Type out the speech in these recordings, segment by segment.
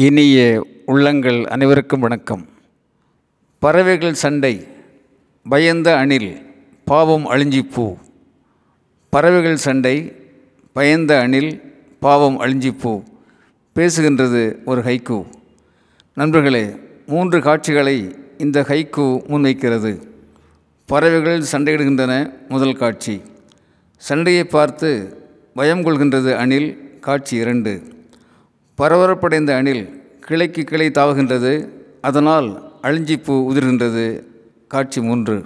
இனிய உள்ளங்கள் அனைவருக்கும் வணக்கம். பறவைகள் சண்டை பயந்த அணில் பாவம் அழிஞ்சிப்பூ பறவைகள் சண்டை பயந்த அணில் பாவம் அழிஞ்சிப்பூ பேசுகின்றது ஒரு ஹைக்கு. நண்பர்களே மூன்று காட்சிகளை இந்த ஹைக்கூ முன்வைக்கிறது. பறவைகள் சண்டையிடுகின்றன முதல் காட்சி. சண்டையை பார்த்து பயம் கொள்கின்றது அணில் காட்சி இரண்டு. பரபரப்படைந்த அணில் கிளைக்கு கிளை தாவுகின்றது. அதனால் அழிஞ்சிப்பூ உதிர்கின்றது. காட்சி மூன்று.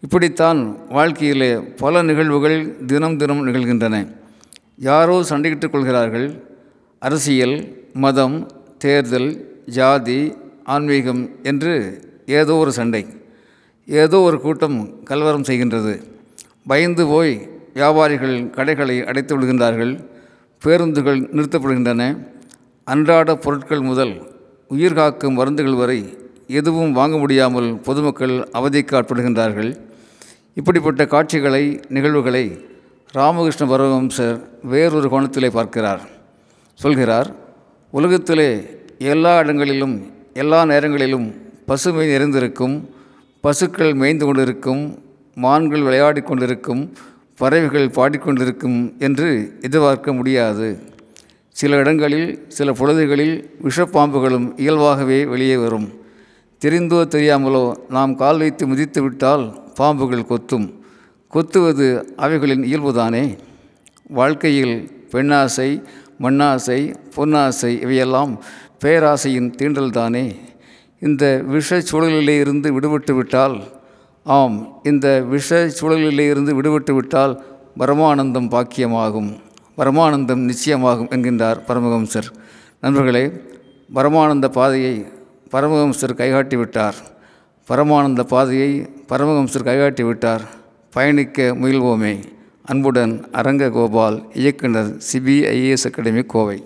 இப்படித்தான் வாழ்க்கையிலே பல நிகழ்வுகள் தினம் தினம் நிகழ்கின்றன. யாரோ சண்டையிட்டுக் கொள்கிறார்கள். அரசியல் மதம் தேர்தல் ஜாதி ஆன்மீகம் என்று ஏதோ ஒரு சண்டை. ஏதோ ஒரு கூட்டம் கலவரம் செய்கின்றது. பயந்து போய் வியாபாரிகள் கடைகளை அடைத்து விடுகின்றார்கள். பேருந்துகள் நிறுத்தப்படுகின்றன. அன்றாட பொருட்கள் முதல் உயிர் காக்கும் மருந்துகள் வரை எதுவும் வாங்க முடியாமல் பொதுமக்கள் அவதிக்கு ஆட்படுகின்றார்கள் இப்படிப்பட்ட காட்சிகளை நிகழ்வுகளை ராமகிருஷ்ண பரமஹம்சர் வேறொரு கோணத்திலே பார்க்கிறார். சொல்கிறார் உலகத்திலே எல்லா இடங்களிலும் எல்லா நேரங்களிலும் பசுமை நிறைந்திருக்கும் பசுக்கள் மேய்ந்து கொண்டிருக்கும் மான்கள் விளையாடி கொண்டிருக்கும் பறவைகள் பாடிக்கொண்டிருக்கும் என்று எதிர்பார்க்க முடியாது. சில இடங்களில் சில பொழுதுகளில் விஷப்பாம்புகளும் இயல்பாகவே வெளியே வரும். தெரிந்தோ தெரியாமலோ நாம் கால் வைத்து மிதித்து விட்டால் பாம்புகள் கொத்தும். கொத்துவது அவைகளின் இயல்புதானே? வாழ்க்கையில் பெண்ணாசை மண்ணாசை பொன்னாசை இவையெல்லாம் பேராசையின் தீண்டல்தானே? இந்த விஷ சூழலிலே இருந்து விடுபட்டு விட்டால் ஆம் இந்த விஷ சூழலிலே இருந்து விடுபட்டு விட்டால் பரமானந்தம் பாக்கியமாகும். பரமானந்தம் நிச்சயமாகும் என்கின்றார் பரமஹம்சர். நண்பர்களே பரமானந்த பாதையை பரமஹம்சர் கைகாட்டி விட்டார். பரமானந்த பாதையை பரமஹம்சர் கைகாட்டி விட்டார். பயணிக்க முயல்வோமே. அன்புடன் அரங்க கோபால் இயக்குனர் சிபிஐஏஎஸ் அகாடமி கோவை.